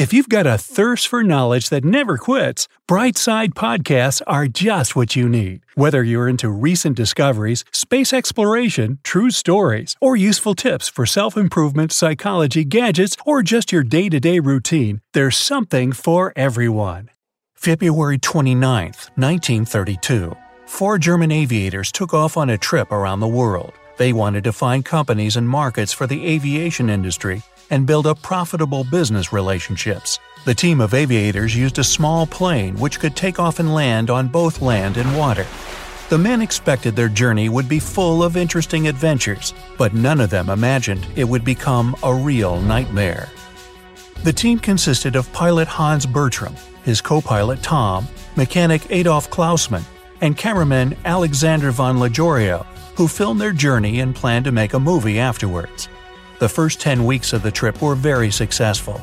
If you've got a thirst for knowledge that never quits, Brightside Podcasts are just what you need. Whether you're into recent discoveries, space exploration, true stories, or useful tips for self improvement, psychology, gadgets, or just your day to day routine, there's something for everyone. February 29, 1932. Four German aviators took off on a trip around the world. They wanted to find companies and markets for the aviation industry and build up profitable business relationships. The team of aviators used a small plane which could take off and land on both land and water. The men expected their journey would be full of interesting adventures, but none of them imagined it would become a real nightmare. The team consisted of pilot Hans Bertram, his co pilot Tom, mechanic Adolf Klausmann, and cameraman Alexander von Lajorio, who filmed their journey and planned to make a movie afterwards. The first 10 weeks of the trip were very successful.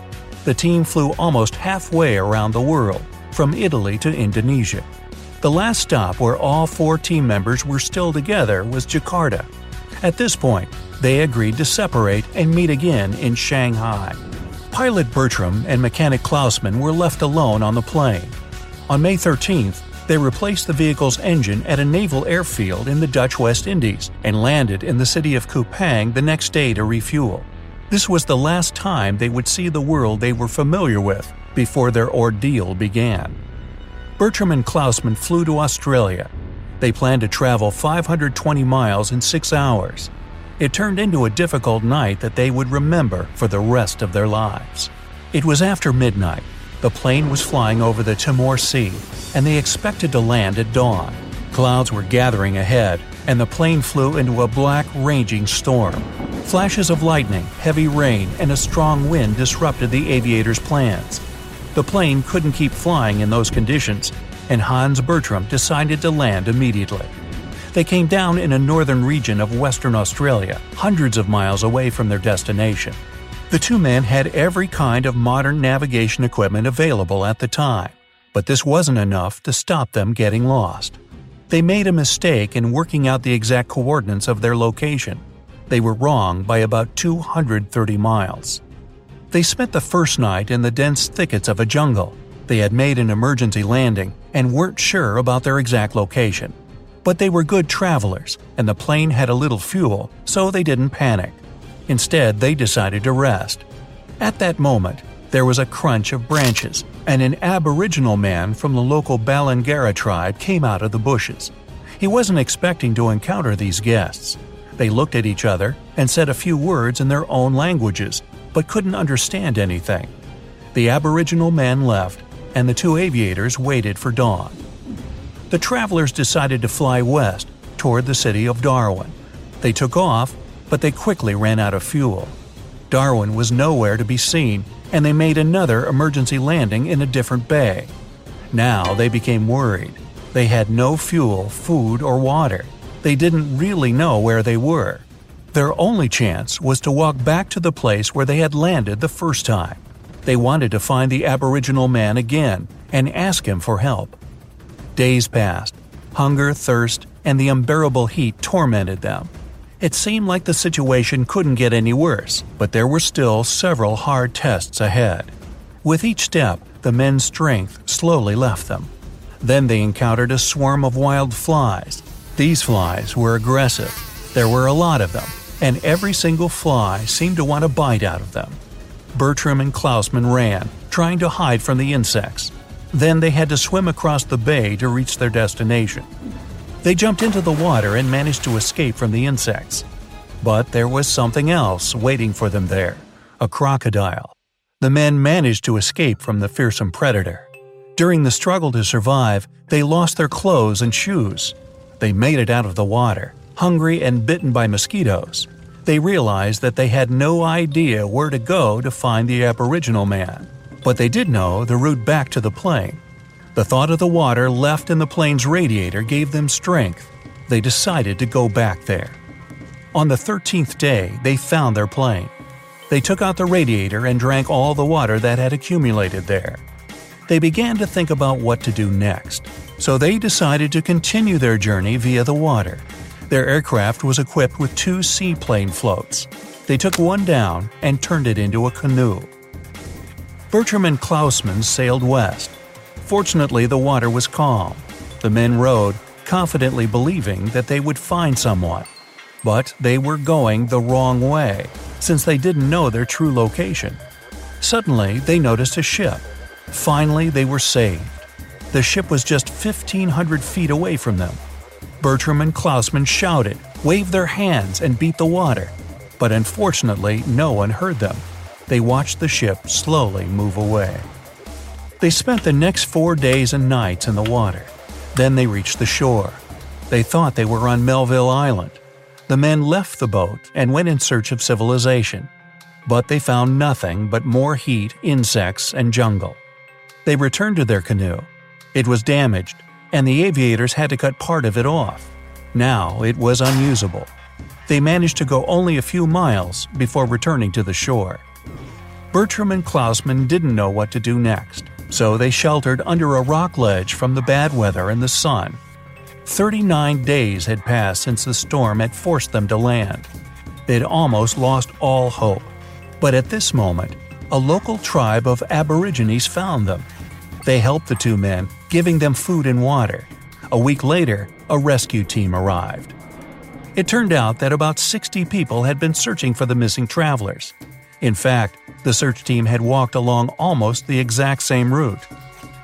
The team flew almost halfway around the world, from Italy to Indonesia. The last stop where all four team members were still together was Jakarta. At this point, they agreed to separate and meet again in Shanghai. Pilot Bertram and mechanic Klausmann were left alone on the plane. On May 13th, they replaced the vehicle's engine at a naval airfield in the Dutch West Indies and landed in the city of Kupang the next day to refuel. This was the last time they would see the world they were familiar with before their ordeal began. Bertram and Klausmann flew to Australia. They planned to travel 520 miles in six hours. It turned into a difficult night that they would remember for the rest of their lives. It was after midnight, the plane was flying over the Timor Sea, and they expected to land at dawn. Clouds were gathering ahead, and the plane flew into a black, raging storm. Flashes of lightning, heavy rain, and a strong wind disrupted the aviators' plans. The plane couldn't keep flying in those conditions, and Hans Bertram decided to land immediately. They came down in a northern region of Western Australia, hundreds of miles away from their destination. The two men had every kind of modern navigation equipment available at the time, but this wasn't enough to stop them getting lost. They made a mistake in working out the exact coordinates of their location. They were wrong by about 230 miles. They spent the first night in the dense thickets of a jungle. They had made an emergency landing and weren't sure about their exact location. But they were good travelers, and the plane had a little fuel, so they didn't panic. Instead, they decided to rest. At that moment, there was a crunch of branches, and an aboriginal man from the local Balangara tribe came out of the bushes. He wasn't expecting to encounter these guests. They looked at each other and said a few words in their own languages, but couldn't understand anything. The aboriginal man left, and the two aviators waited for dawn. The travelers decided to fly west, toward the city of Darwin. They took off but they quickly ran out of fuel. Darwin was nowhere to be seen, and they made another emergency landing in a different bay. Now they became worried. They had no fuel, food, or water. They didn't really know where they were. Their only chance was to walk back to the place where they had landed the first time. They wanted to find the Aboriginal man again and ask him for help. Days passed. Hunger, thirst, and the unbearable heat tormented them. It seemed like the situation couldn't get any worse, but there were still several hard tests ahead. With each step, the men's strength slowly left them. Then they encountered a swarm of wild flies. These flies were aggressive. There were a lot of them, and every single fly seemed to want a bite out of them. Bertram and Klausmann ran, trying to hide from the insects. Then they had to swim across the bay to reach their destination. They jumped into the water and managed to escape from the insects. But there was something else waiting for them there a crocodile. The men managed to escape from the fearsome predator. During the struggle to survive, they lost their clothes and shoes. They made it out of the water, hungry and bitten by mosquitoes. They realized that they had no idea where to go to find the Aboriginal man. But they did know the route back to the plane. The thought of the water left in the plane's radiator gave them strength. They decided to go back there. On the 13th day, they found their plane. They took out the radiator and drank all the water that had accumulated there. They began to think about what to do next, so they decided to continue their journey via the water. Their aircraft was equipped with two seaplane floats. They took one down and turned it into a canoe. Bertram and Klausmann sailed west. Fortunately, the water was calm. The men rowed, confidently believing that they would find someone. But they were going the wrong way, since they didn't know their true location. Suddenly, they noticed a ship. Finally, they were saved. The ship was just 1,500 feet away from them. Bertram and Klausmann shouted, waved their hands, and beat the water. But unfortunately, no one heard them. They watched the ship slowly move away. They spent the next four days and nights in the water. Then they reached the shore. They thought they were on Melville Island. The men left the boat and went in search of civilization. But they found nothing but more heat, insects, and jungle. They returned to their canoe. It was damaged, and the aviators had to cut part of it off. Now it was unusable. They managed to go only a few miles before returning to the shore. Bertram and Klausmann didn't know what to do next, so they sheltered under a rock ledge from the bad weather and the sun. 39 days had passed since the storm had forced them to land. They'd almost lost all hope. But at this moment, a local tribe of Aborigines found them. They helped the two men, giving them food and water. A week later, a rescue team arrived. It turned out that about 60 people had been searching for the missing travelers. In fact, the search team had walked along almost the exact same route.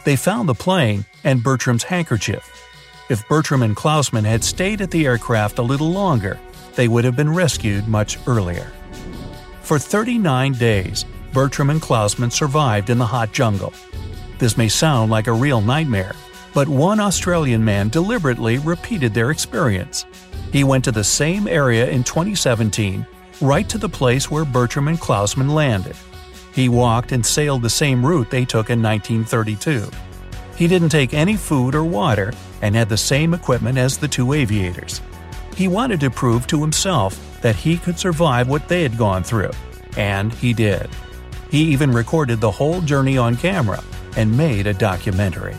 They found the plane and Bertram's handkerchief. If Bertram and Klausmann had stayed at the aircraft a little longer, they would have been rescued much earlier. For 39 days, Bertram and Klausmann survived in the hot jungle. This may sound like a real nightmare, but one Australian man deliberately repeated their experience. He went to the same area in 2017, right to the place where Bertram and Klausmann landed. He walked and sailed the same route they took in 1932. He didn't take any food or water and had the same equipment as the two aviators. He wanted to prove to himself that he could survive what they had gone through, and he did. He even recorded the whole journey on camera and made a documentary.